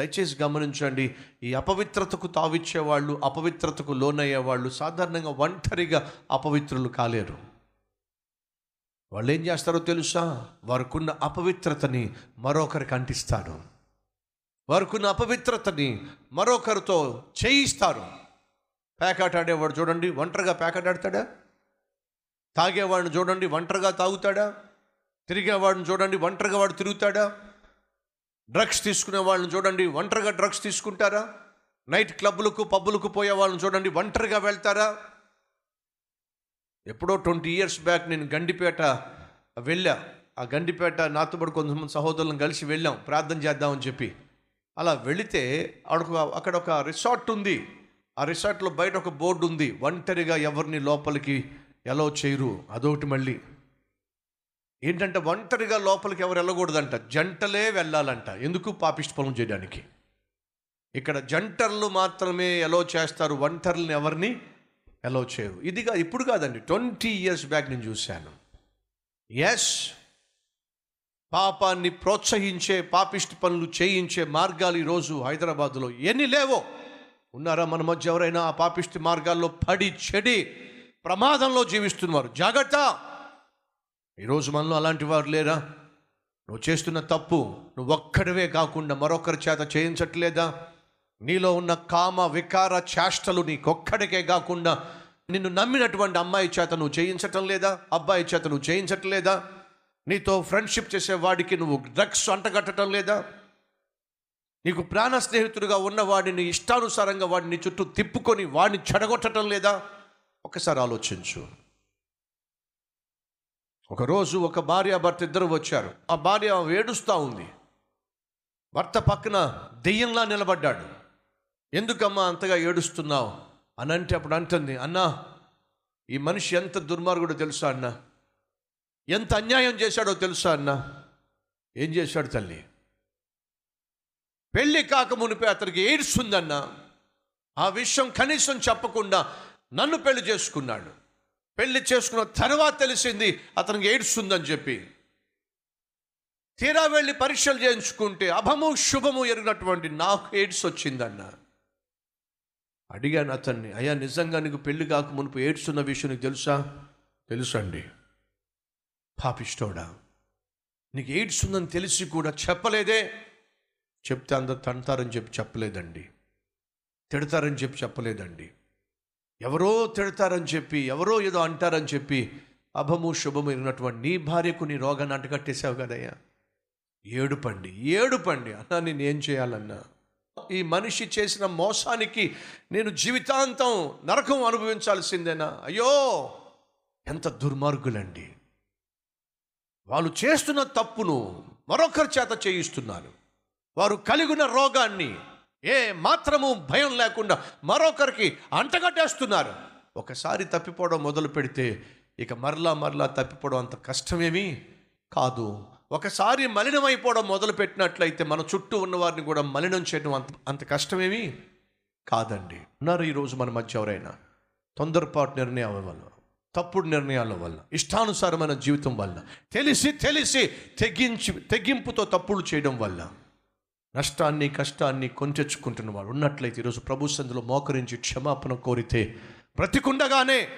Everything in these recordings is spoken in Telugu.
దయచేసి గమనించండి ఈ అపవిత్రతకు తావిచ్చేవాళ్ళు అపవిత్రతకు లోనయ్యేవాళ్ళు సాధారణంగా ఒంటరిగా అపవిత్రులు కాలేరు. వాళ్ళు ఏం చేస్తారో తెలుసా? వారికున్న అపవిత్రతని మరొకరికి అంటిస్తారు వారికున్న అపవిత్రతని మరొకరితో చేయిస్తారు. ప్యాకెట్ ఆడేవాడు చూడండి ఒంటరిగా ప్యాకెట్ ఆడతాడా? తాగేవాడిని చూడండి ఒంటరిగా తాగుతాడా? తిరిగేవాడిని చూడండి ఒంటరిగా వాడు తిరుగుతాడా? డ్రగ్స్ తీసుకునే వాళ్ళని చూడండి ఒంటరిగా డ్రగ్స్ తీసుకుంటారా? నైట్ క్లబ్లకు పబ్బులకు పోయే వాళ్ళని చూడండి ఒంటరిగా వెళ్తారా? ఎప్పుడో ట్వంటీ ఇయర్స్ బ్యాక్ నేను గండిపేట వెళ్ళా. ఆ గండిపేట నాతో పాటు కొంతమంది సహోదరులను కలిసి వెళ్ళాం ప్రార్థన చేద్దామని చెప్పి. అలా వెళితే అక్కడ అక్కడ ఒక రిసార్ట్ ఉంది. ఆ రిసార్ట్లో బయట ఒక బోర్డు ఉంది ఒంటరిగా ఎవరిని లోపలికి ఎలా చేయరు. అదొకటి మళ్ళీ. ఏంటంటే ఒంటరిగా లోపలికి ఎవరు వెళ్ళకూడదంట. జంటలే వెళ్ళాలంట. ఎందుకు పాపిష్టి పనులు చేయడానికి? ఇక్కడ జంటర్లు మాత్రమే ఎలో చేస్తారు ఒంటర్లను ఎవరిని ఎలో చేయరు. ఇదిగా ఇప్పుడు కాదండి. ట్వంటీ ఇయర్స్ బ్యాక్ నేను చూశాను. ఎస్ పాపాన్ని ప్రోత్సహించే పాపిష్టి పనులు చేయించే మార్గాలు ఈరోజు హైదరాబాద్లో ఎన్ని లేవో. ఉన్నారా మన మధ్య ఎవరైనా ఆ పాపిష్టి మార్గాల్లో పడి చెడి ప్రమాదంలో జీవిస్తున్నారు జాగ్రత్త! ఈరోజు మనలో అలాంటి వారు లేరా? నువ్వు చేస్తున్న తప్పు నువ్వు ఒక్కడివే కాకుండా మరొకరి చేత చేయించట్లేదా? నీలో ఉన్న కామ వికార చేష్టలు నీకొక్కడికే కాకుండా నిన్ను నమ్మినటువంటి అమ్మాయి చేత నువ్వు చేయించటం లేదా? అబ్బాయి చేత నువ్వు చేయించట్లేదా? నీతో ఫ్రెండ్షిప్ చేసే వాడికి నువ్వు డ్రగ్స్ అంటగట్టడం లేదా? నీకు ప్రాణ స్నేహితుడిగా ఉన్న వాడిని ఇష్టానుసారంగా వాడిని చుట్టూ తిప్పుకొని వాడిని చెడగొట్టడం లేదా? ఒకసారి ఆలోచించు. ఒకరోజు ఒక భార్య భర్త ఇద్దరు వచ్చారు. ఆ భార్య ఏడుస్తూ ఉంది. భర్త పక్కన దెయ్యంలా నిలబడ్డాడు. ఎందుకమ్మా అంతగా ఏడుస్తున్నావు? అని అంటే అప్పుడు అంటుంది అన్నా ఈ మనిషి ఎంత దుర్మార్గుడో తెలుసా అన్న? ఎంత అన్యాయం చేశాడో తెలుసా అన్న? ఏం చేశాడు తల్లి? పెళ్ళి కాక మునిపే అతనికి ఎయిడ్స్ ఉందన్న. ఆ విషయం కనీసం చెప్పకుండా నన్ను పెళ్ళి చేసుకున్నాడు. పెళ్ళి చేసుకున్న తర్వాత తెలిసింది అతనికి ఎయిడ్స్ ఉందని చెప్పి. తీరా వెళ్ళి పరీక్షలు చేయించుకుంటే అభము శుభము ఎరిగినటువంటి నాకు ఎయిడ్స్ వచ్చిందన్న. అడిగాను అతన్ని అయ్యా నిజంగా నీకు పెళ్ళి కాక మునుపు ఎయిడ్స్ ఉన్న విషయం నీకు తెలుసా? తెలుసండి. పాపిష్టోడా నీకు ఎయిడ్స్ ఉందని తెలిసి కూడా చెప్పలేదే? చెప్తే అందరు తంటారని చెప్పి చెప్పలేదండి. తిడతారని చెప్పి చెప్పలేదండి. ఎవరో తిడతారని చెప్పి ఎవరో ఏదో అంటారని చెప్పి అభము శుభము ఇరిగినటువంటి నీ భార్యకు నీ రోగాన్ని అంటకట్టేశావు కదయ్యా. ఏడుపండి ఏడుపండి. అన్నా నేను ఏం చేయాలన్నా? ఈ మనిషి చేసిన మోసానికి నేను జీవితాంతం నరకం అనుభవించాల్సిందేనా? అయ్యో ఎంత దుర్మార్గులండి. వాళ్ళు చేస్తున్న తప్పును మరొకరి చేత చేయిస్తున్నారు. వారు కలిగిన రోగాన్ని ఏ మాత్రము భయం లేకుండా మరొకరికి అంటగట్టేస్తున్నారు. ఒకసారి తప్పిపోవడం మొదలు పెడితే ఇక మరలా మరలా తప్పిపోవడం అంత కష్టమేమీ కాదు. ఒకసారి మలినమైపోవడం మొదలు పెట్టినట్లయితే మన చుట్టూ ఉన్న వారిని కూడా మలినం చేయడం అంత అంత కష్టమేమీ కాదండి. ఉన్నారు ఈరోజు మన మధ్య ఎవరైనా తొందరపాటు నిర్ణయాల వల్ల తప్పుడు నిర్ణయాల వల్ల ఇష్టానుసారమైన జీవితం వల్ల తెలిసి తెలిసి తెగించి తెగింపుతో తప్పులు చేయడం వల్ల నష్టాన్ని కష్టాన్ని కొంచెచ్చుకుంటున్న వాడు ఉన్నట్లయితే ఈరోజు ప్రభు సందులో మోకరించి క్షమాపణ కోరితే బ్రతికుండగానే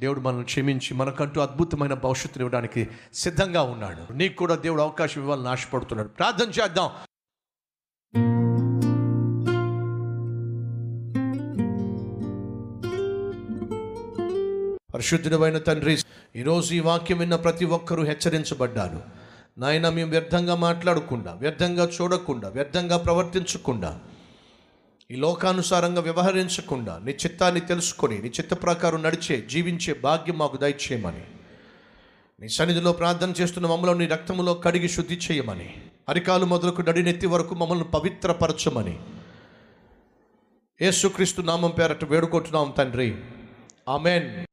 దేవుడు మనల్ని క్షమించి మనకంటూ అద్భుతమైన భవిష్యత్తుని ఇవ్వడానికి సిద్ధంగా ఉన్నాడు. నీకు కూడా దేవుడు అవకాశం ఇవ్వాలని ఆశపడుతున్నాడు. ప్రార్థన చేద్దాం. పరిశుద్ధుడమైన తండ్రి ఈరోజు ఈ వాక్యం విన్న ప్రతి ఒక్కరూ హెచ్చరించబడ్డారు. నాయన మేము వ్యర్థంగా మాట్లాడకుండా వ్యర్థంగా చూడకుండా వ్యర్థంగా ప్రవర్తించకుండా ఈ లోకానుసారంగా వ్యవహరించకుండా నీ చిత్తాన్ని తెలుసుకొని నీ చిత్త ప్రకారం నడిచే జీవించే భాగ్యం మాకు దయచేయమని. నీ సన్నిధిలో ప్రార్థన చేస్తున్న మమ్మల్ని నీ రక్తములో కడిగి శుద్ధి చేయమని. అరికాలు మొదలుకు నడినెత్తి వరకు మమ్మల్ని పవిత్రపరచమని. యేసుక్రీస్తు నామం పేరట వేడుకుంటున్నాం తండ్రి. ఆమెన్.